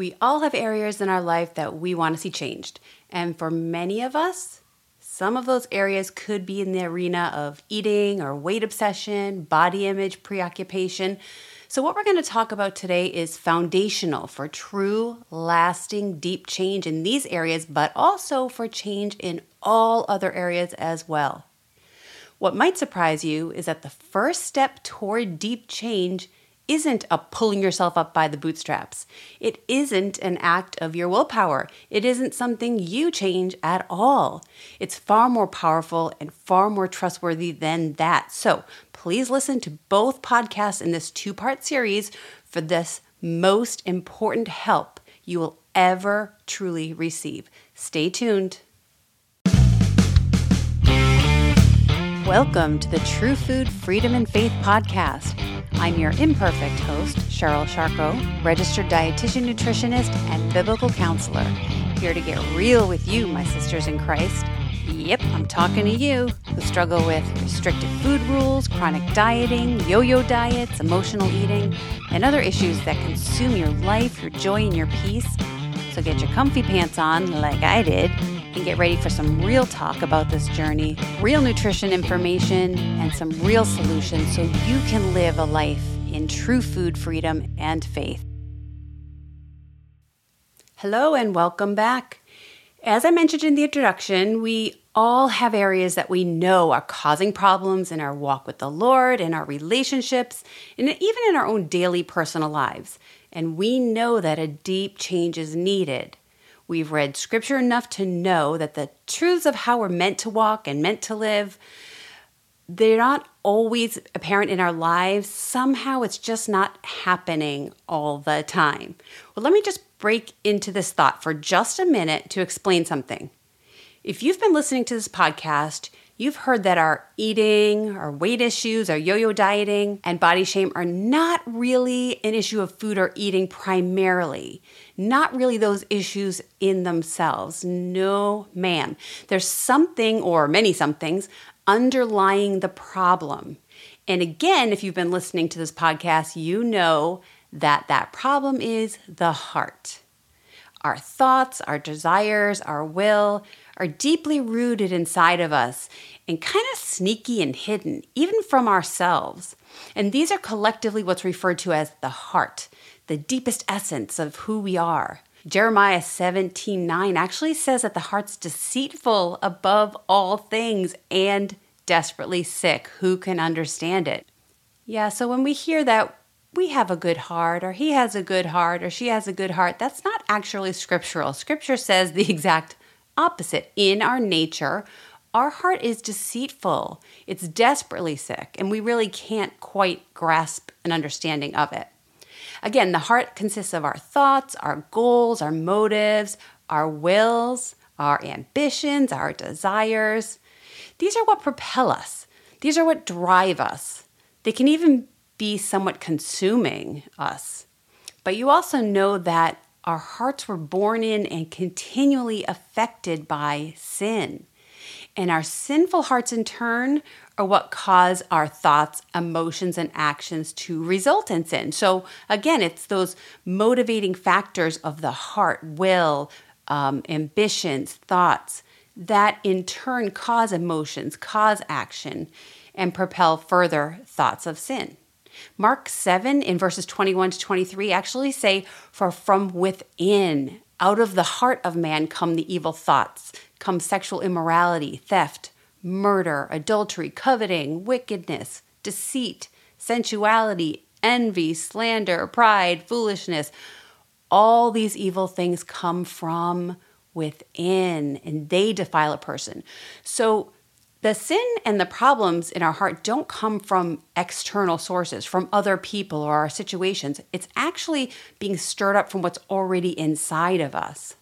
We all have areas in our life that we want to see changed. And for many of us, some of those areas could be in the arena of eating or weight obsession, body image preoccupation. So, what we're going to talk about today is foundational for true, lasting, deep change in these areas, but also for change in all other areas as well. What might surprise you is that the first step toward deep change isn't a pulling yourself up by the bootstraps. It isn't an act of your willpower. It isn't something you change at all. It's far more powerful and far more trustworthy than that. So please listen to both podcasts in this two part series for this most important help you will ever truly receive. Stay tuned. Welcome to the True Food Freedom and Faith podcast. I'm your imperfect host, Cheryl Sharko, registered dietitian, nutritionist, and biblical counselor, here to get real with you, my sisters in Christ. Yep, I'm talking to you who struggle with restrictive food rules, chronic dieting, yo yo diets, emotional eating, and other issues that consume your life, your joy, and your peace. So get your comfy pants on, like I did, and get ready for some real talk about this journey, real nutrition information, and some real solutions so you can live a life in true food freedom and faith. Hello, and welcome back. As I mentioned in the introduction, we all have areas that we know are causing problems in our walk with the Lord, in our relationships, and even in our own daily personal lives. And we know that a deep change is needed. We've read scripture enough to know that the truths of how we're meant to walk and meant to live, they're not always apparent in our lives. Somehow it's just not happening all the time. Well, let me just break into this thought for just a minute to explain something. If you've been listening to this podcast, You've heard that our eating, our weight issues, our yo yo dieting, and body shame are not really an issue of food or eating primarily. Not really those issues in themselves. No, ma'am. There's something or many somethings underlying the problem. And again, if you've been listening to this podcast, you know that that problem is the heart. Our thoughts, our desires, our will are deeply rooted inside of us and kind of sneaky and hidden, even from ourselves. And these are collectively what's referred to as the heart, the deepest essence of who we are. Jeremiah 17 9 actually says that the heart's deceitful above all things and desperately sick. Who can understand it? Yeah, so when we hear that, we have a good heart, or he has a good heart, or she has a good heart. That's not actually scriptural. Scripture says the exact opposite. In our nature, our heart is deceitful, it's desperately sick, and we really can't quite grasp an understanding of it. Again, the heart consists of our thoughts, our goals, our motives, our wills, our ambitions, our desires. These are what propel us, these are what drive us. They can even be somewhat consuming us. But you also know that our hearts were born in and continually affected by sin. And our sinful hearts, in turn, are what cause our thoughts, emotions, and actions to result in sin. So, again, it's those motivating factors of the heart, will, um, ambitions, thoughts that in turn cause emotions, cause action, and propel further thoughts of sin. Mark 7 in verses 21 to 23 actually say, For from within, out of the heart of man come the evil thoughts, come sexual immorality, theft, murder, adultery, coveting, wickedness, deceit, sensuality, envy, slander, pride, foolishness. All these evil things come from within and they defile a person. So the sin and the problems in our heart don't come from external sources, from other people or our situations. It's actually being stirred up from what's already inside of us.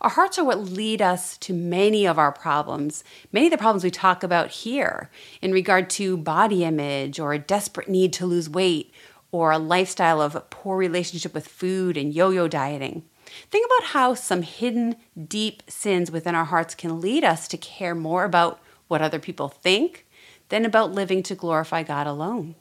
Our hearts are what lead us to many of our problems, many of the problems we talk about here in regard to body image or a desperate need to lose weight or a lifestyle of poor relationship with food and yo yo dieting. Think about how some hidden, deep sins within our hearts can lead us to care more about what other people think than about living to glorify God alone.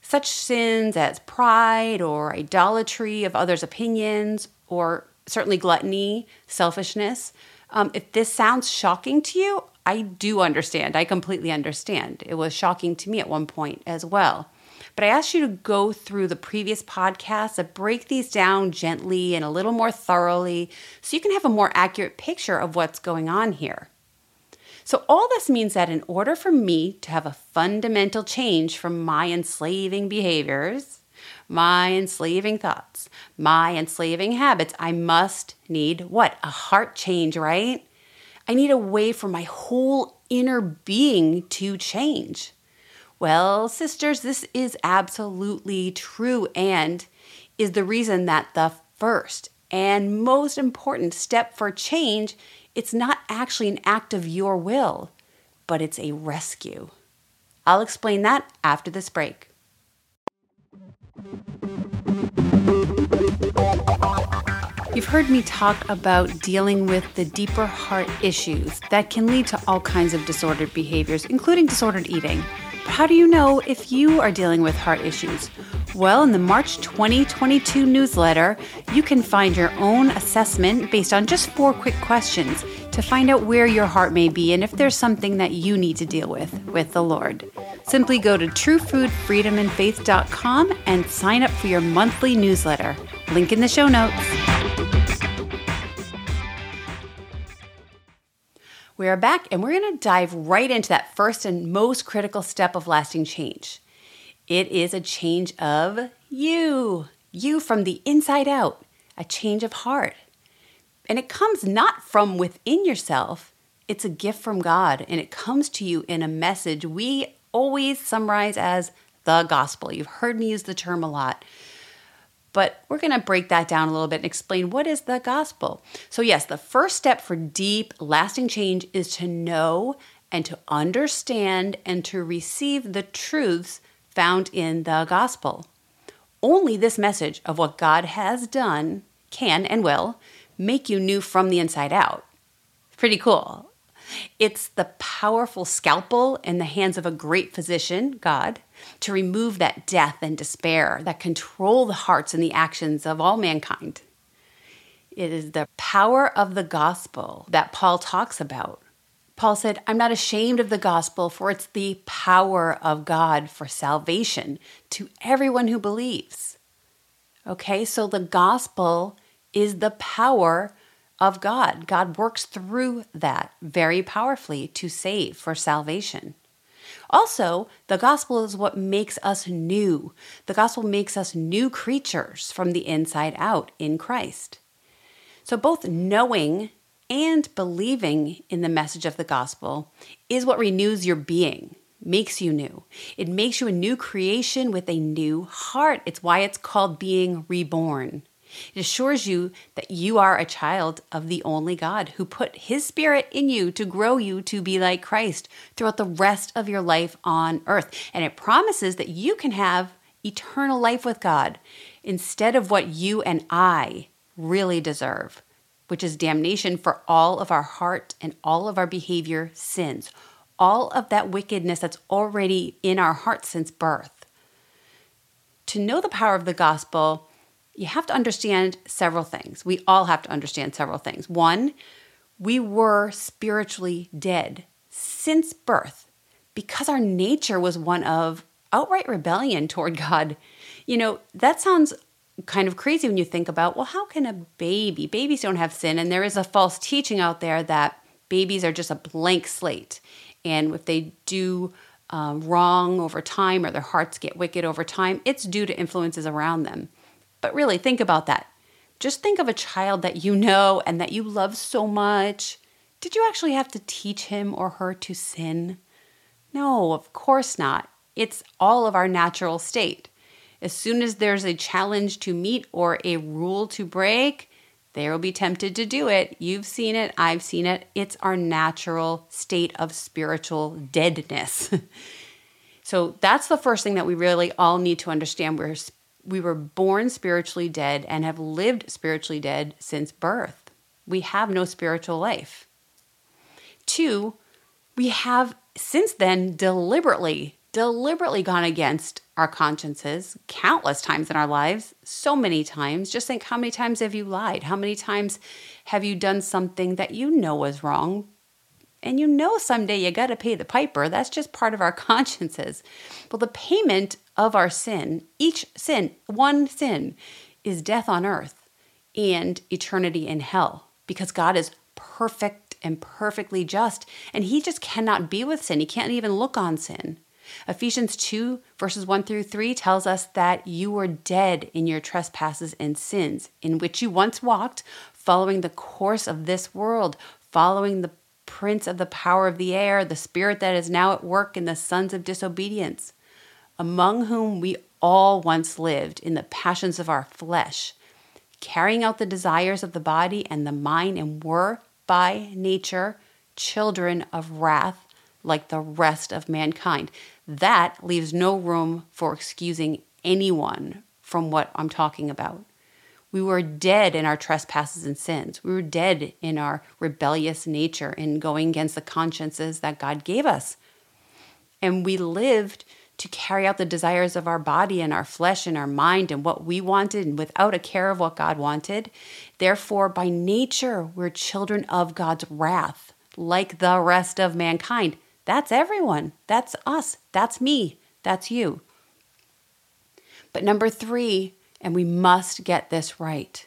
Such sins as pride or idolatry of others' opinions, or certainly gluttony, selfishness. Um, if this sounds shocking to you, I do understand. I completely understand. It was shocking to me at one point as well. But I asked you to go through the previous podcasts to break these down gently and a little more thoroughly so you can have a more accurate picture of what's going on here. So, all this means that in order for me to have a fundamental change from my enslaving behaviors, my enslaving thoughts, my enslaving habits, I must need what? A heart change, right? I need a way for my whole inner being to change. Well, sisters, this is absolutely true and is the reason that the first and most important step for change, it's not actually an act of your will, but it's a rescue. I'll explain that after this break. You've heard me talk about dealing with the deeper heart issues that can lead to all kinds of disordered behaviors, including disordered eating. But how do you know if you are dealing with heart issues? Well, in the March 2022 newsletter, you can find your own assessment based on just four quick questions to find out where your heart may be and if there's something that you need to deal with with the Lord. Simply go to truefoodfreedomandfaith.com and sign up for your monthly newsletter. Link in the show notes. We are back and we're going to dive right into that first and most critical step of lasting change. It is a change of you, you from the inside out, a change of heart. And it comes not from within yourself, it's a gift from God, and it comes to you in a message we always summarize as the gospel. You've heard me use the term a lot. But we're going to break that down a little bit and explain what is the gospel. So, yes, the first step for deep, lasting change is to know and to understand and to receive the truths found in the gospel. Only this message of what God has done can and will make you new from the inside out. Pretty cool. It's the powerful scalpel in the hands of a great physician, God, to remove that death and despair that control the hearts and the actions of all mankind. It is the power of the gospel that Paul talks about. Paul said, I'm not ashamed of the gospel, for it's the power of God for salvation to everyone who believes. Okay, so the gospel is the power of God. God works through that very powerfully to save for salvation. Also, the gospel is what makes us new. The gospel makes us new creatures from the inside out in Christ. So, both knowing and believing in the message of the gospel is what renews your being, makes you new. It makes you a new creation with a new heart. It's why it's called being reborn. It assures you that you are a child of the only God who put his spirit in you to grow you to be like Christ throughout the rest of your life on earth. And it promises that you can have eternal life with God instead of what you and I really deserve, which is damnation for all of our heart and all of our behavior sins, all of that wickedness that's already in our hearts since birth. To know the power of the gospel, you have to understand several things. We all have to understand several things. One, we were spiritually dead since birth because our nature was one of outright rebellion toward God. You know, that sounds kind of crazy when you think about, well, how can a baby, babies don't have sin, and there is a false teaching out there that babies are just a blank slate. And if they do um, wrong over time or their hearts get wicked over time, it's due to influences around them. But really, think about that. Just think of a child that you know and that you love so much. Did you actually have to teach him or her to sin? No, of course not. It's all of our natural state. As soon as there's a challenge to meet or a rule to break, they will be tempted to do it. You've seen it, I've seen it. It's our natural state of spiritual deadness. so that's the first thing that we really all need to understand. We're we were born spiritually dead and have lived spiritually dead since birth. We have no spiritual life. Two, we have since then deliberately, deliberately gone against our consciences countless times in our lives, so many times. Just think how many times have you lied? How many times have you done something that you know was wrong? And you know someday you got to pay the piper. That's just part of our consciences. Well, the payment of our sin, each sin, one sin, is death on earth and eternity in hell because God is perfect and perfectly just. And He just cannot be with sin, He can't even look on sin. Ephesians 2, verses 1 through 3 tells us that you were dead in your trespasses and sins, in which you once walked, following the course of this world, following the prince of the power of the air, the spirit that is now at work in the sons of disobedience, among whom we all once lived in the passions of our flesh, carrying out the desires of the body and the mind, and were by nature children of wrath like the rest of mankind. That leaves no room for excusing anyone from what I'm talking about. We were dead in our trespasses and sins. We were dead in our rebellious nature in going against the consciences that God gave us. And we lived to carry out the desires of our body and our flesh and our mind and what we wanted and without a care of what God wanted. Therefore, by nature, we're children of God's wrath, like the rest of mankind. That's everyone. That's us. That's me. That's you. But number three, and we must get this right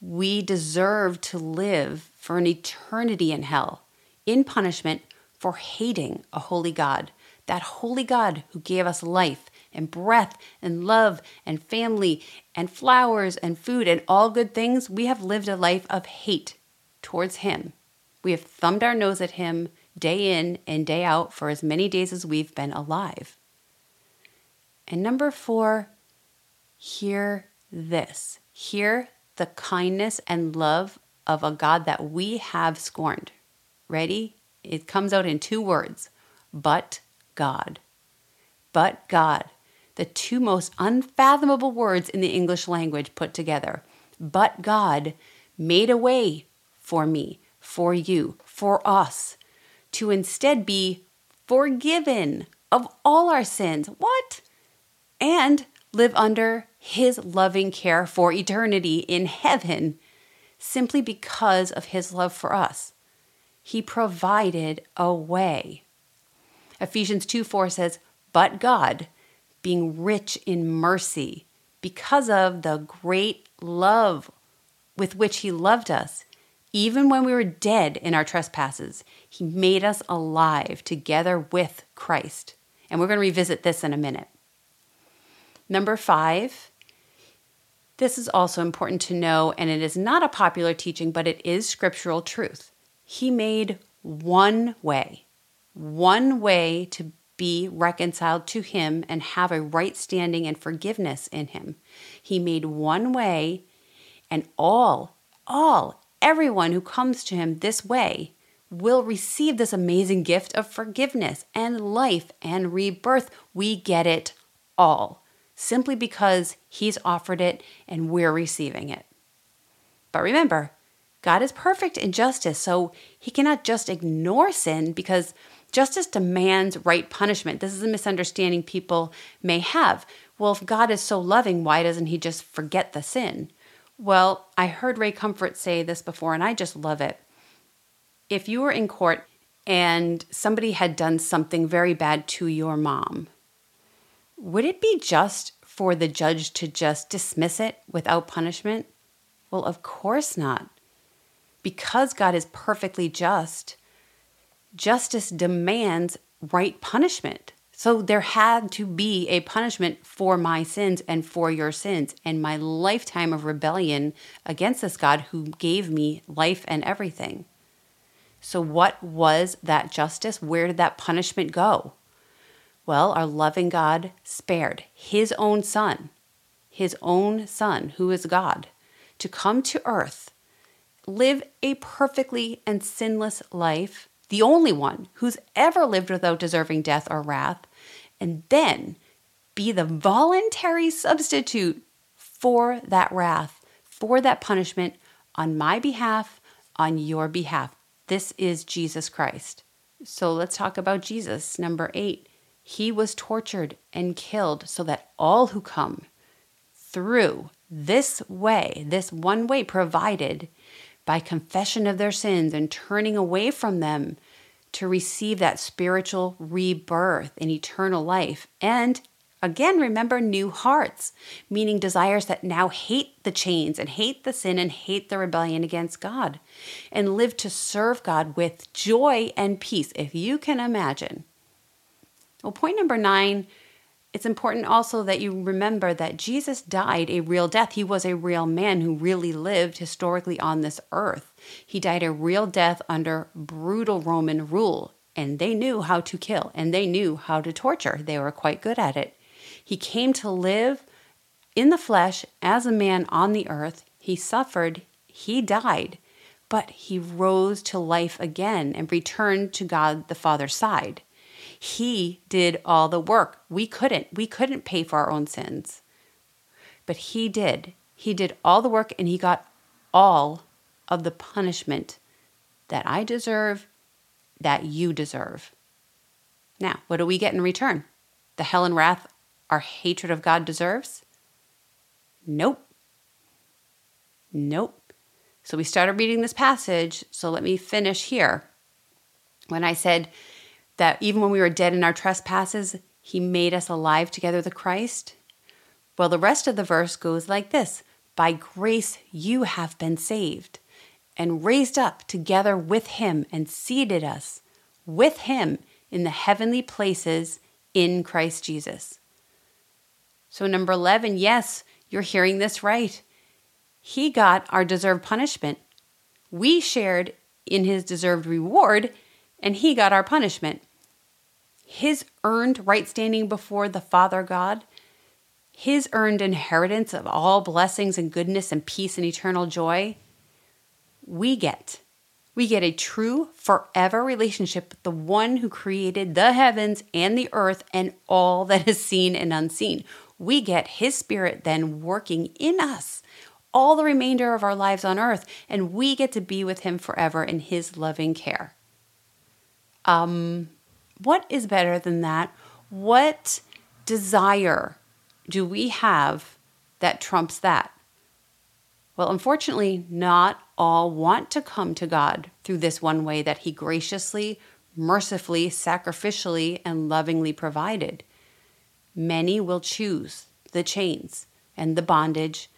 we deserve to live for an eternity in hell, in punishment for hating a holy God. That holy God who gave us life and breath and love and family and flowers and food and all good things, we have lived a life of hate towards Him. We have thumbed our nose at Him day in and day out for as many days as we've been alive. And number four, hear this. Hear the kindness and love of a God that we have scorned. Ready? It comes out in two words but God. But God. The two most unfathomable words in the English language put together. But God made a way for me, for you, for us to instead be forgiven of all our sins. What? And live under his loving care for eternity in heaven simply because of his love for us. He provided a way. Ephesians 2 4 says, But God, being rich in mercy, because of the great love with which he loved us, even when we were dead in our trespasses, He made us alive together with Christ. And we're going to revisit this in a minute. Number five, this is also important to know, and it is not a popular teaching, but it is scriptural truth. He made one way, one way to be reconciled to Him and have a right standing and forgiveness in Him. He made one way, and all, all, everyone who comes to him this way will receive this amazing gift of forgiveness and life and rebirth. We get it all simply because he's offered it and we're receiving it. But remember, God is perfect in justice, so he cannot just ignore sin because justice demands right punishment. This is a misunderstanding people may have. Well, if God is so loving, why doesn't he just forget the sin? Well, I heard Ray Comfort say this before, and I just love it. If you were in court and somebody had done something very bad to your mom, would it be just for the judge to just dismiss it without punishment? Well, of course not. Because God is perfectly just, justice demands right punishment. So there had to be a punishment for my sins and for your sins and my lifetime of rebellion against this God who gave me life and everything. So, what was that justice? Where did that punishment go? Well, our loving God spared his own son, his own son, who is God, to come to earth, live a perfectly and sinless life, the only one who's ever lived without deserving death or wrath, and then be the voluntary substitute for that wrath, for that punishment on my behalf, on your behalf. This is Jesus Christ. So let's talk about Jesus. Number eight, He was tortured and killed so that all who come through this way, this one way provided by confession of their sins and turning away from them to receive that spiritual rebirth and eternal life. And again, remember new hearts, meaning desires that now hate the chains and hate the sin and hate the rebellion against God and live to serve God with joy and peace, if you can imagine. Well, point number nine it's important also that you remember that Jesus died a real death. He was a real man who really lived historically on this earth. He died a real death under brutal Roman rule, and they knew how to kill and they knew how to torture. They were quite good at it. He came to live in the flesh as a man on the earth. He suffered, he died, but he rose to life again and returned to God the Father's side. He did all the work. We couldn't. We couldn't pay for our own sins. But He did. He did all the work and He got all of the punishment that I deserve, that you deserve. Now, what do we get in return? The hell and wrath our hatred of God deserves? Nope. Nope. So we started reading this passage. So let me finish here. When I said, that even when we were dead in our trespasses, he made us alive together with Christ? Well, the rest of the verse goes like this By grace you have been saved, and raised up together with him, and seated us with him in the heavenly places in Christ Jesus. So, number 11, yes, you're hearing this right. He got our deserved punishment. We shared in his deserved reward, and he got our punishment his earned right standing before the Father God, his earned inheritance of all blessings and goodness and peace and eternal joy, we get. We get a true forever relationship with the one who created the heavens and the earth and all that is seen and unseen. We get his spirit then working in us all the remainder of our lives on earth, and we get to be with him forever in his loving care. Um, what is better than that? What desire do we have that trumps that? Well, unfortunately, not all want to come to God through this one way that He graciously, mercifully, sacrificially, and lovingly provided. Many will choose the chains and the bondage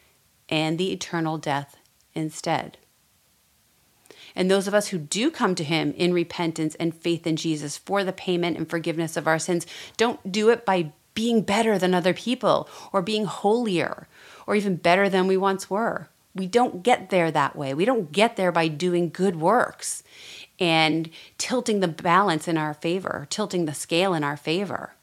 and the eternal death instead. And those of us who do come to Him in repentance and faith in Jesus for the payment and forgiveness of our sins don't do it by being better than other people or being holier or even better than we once were. We don't get there that way. We don't get there by doing good works and tilting the balance in our favor, tilting the scale in our favor.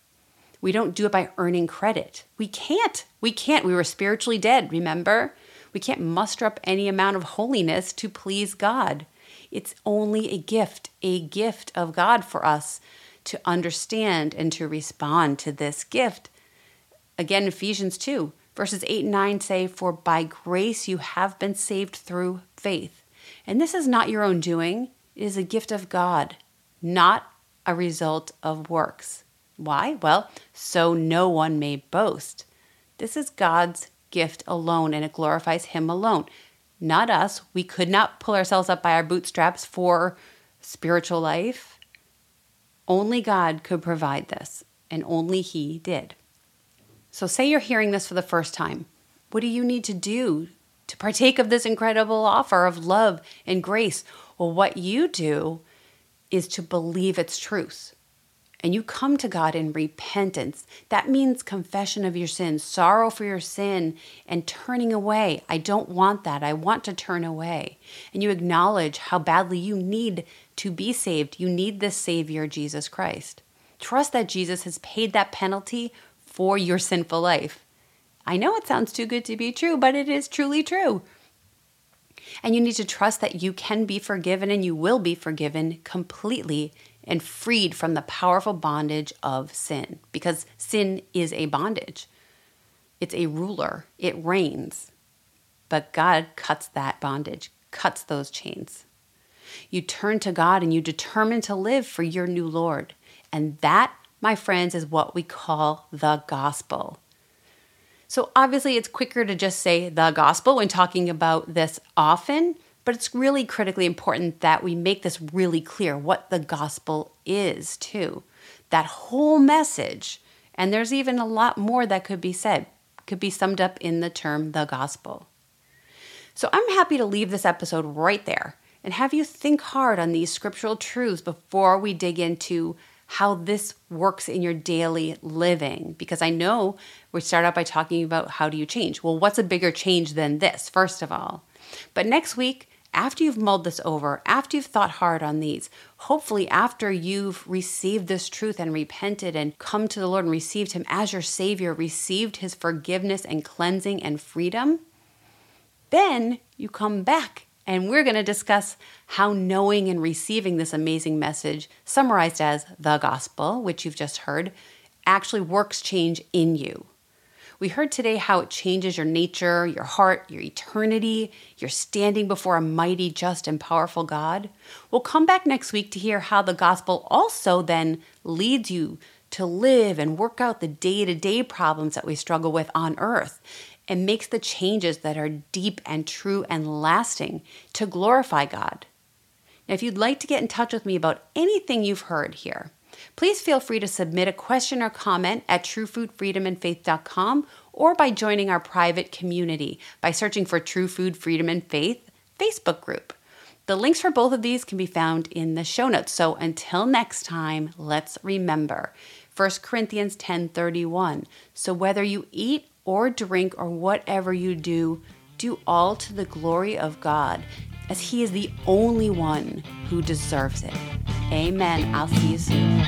We don't do it by earning credit. We can't. We can't. We were spiritually dead, remember? We can't muster up any amount of holiness to please God. It's only a gift, a gift of God for us to understand and to respond to this gift. Again, Ephesians 2, verses 8 and 9 say, For by grace you have been saved through faith. And this is not your own doing, it is a gift of God, not a result of works. Why? Well, so no one may boast. This is God's gift alone, and it glorifies Him alone not us. We could not pull ourselves up by our bootstraps for spiritual life. Only God could provide this, and only He did. So, say you're hearing this for the first time. What do you need to do to partake of this incredible offer of love and grace? Well, what you do is to believe its truth and you come to God in repentance, that means confession of your sin, sorrow for your sin, and turning away. I don't want that. I want to turn away. And you acknowledge how badly you need to be saved. You need this Savior, Jesus Christ. Trust that Jesus has paid that penalty for your sinful life. I know it sounds too good to be true, but it is truly true. And you need to trust that you can be forgiven and you will be forgiven completely and freed from the powerful bondage of sin because sin is a bondage. It's a ruler, it reigns. But God cuts that bondage, cuts those chains. You turn to God and you determine to live for your new Lord. And that my friends, is what we call the gospel. So, obviously, it's quicker to just say the gospel when talking about this often, but it's really critically important that we make this really clear what the gospel is, too. That whole message, and there's even a lot more that could be said, could be summed up in the term the gospel. So, I'm happy to leave this episode right there and have you think hard on these scriptural truths before we dig into how this works in your daily living. Because I know we start out by talking about how do you change. Well, what's a bigger change than this, first of all? But next week, after you've mulled this over, after you've thought hard on these, hopefully after you've received this truth and repented and come to the Lord and received Him as your Savior, received His forgiveness and cleansing and freedom, then you come back and we're going to discuss how knowing and receiving this amazing message, summarized as the gospel, which you've just heard, actually works change in you. We heard today how it changes your nature, your heart, your eternity. You're standing before a mighty, just, and powerful God. We'll come back next week to hear how the gospel also then leads you to live and work out the day to day problems that we struggle with on earth and makes the changes that are deep and true and lasting to glorify God. Now, if you'd like to get in touch with me about anything you've heard here, please feel free to submit a question or comment at truefoodfreedomandfaith.com or by joining our private community by searching for True Food Freedom and Faith Facebook group. The links for both of these can be found in the show notes. So until next time, let's remember 1 Corinthians 10:31. So whether you eat or drink or whatever you do, do all to the glory of God, as He is the only one who deserves it. Amen. I'll see you soon.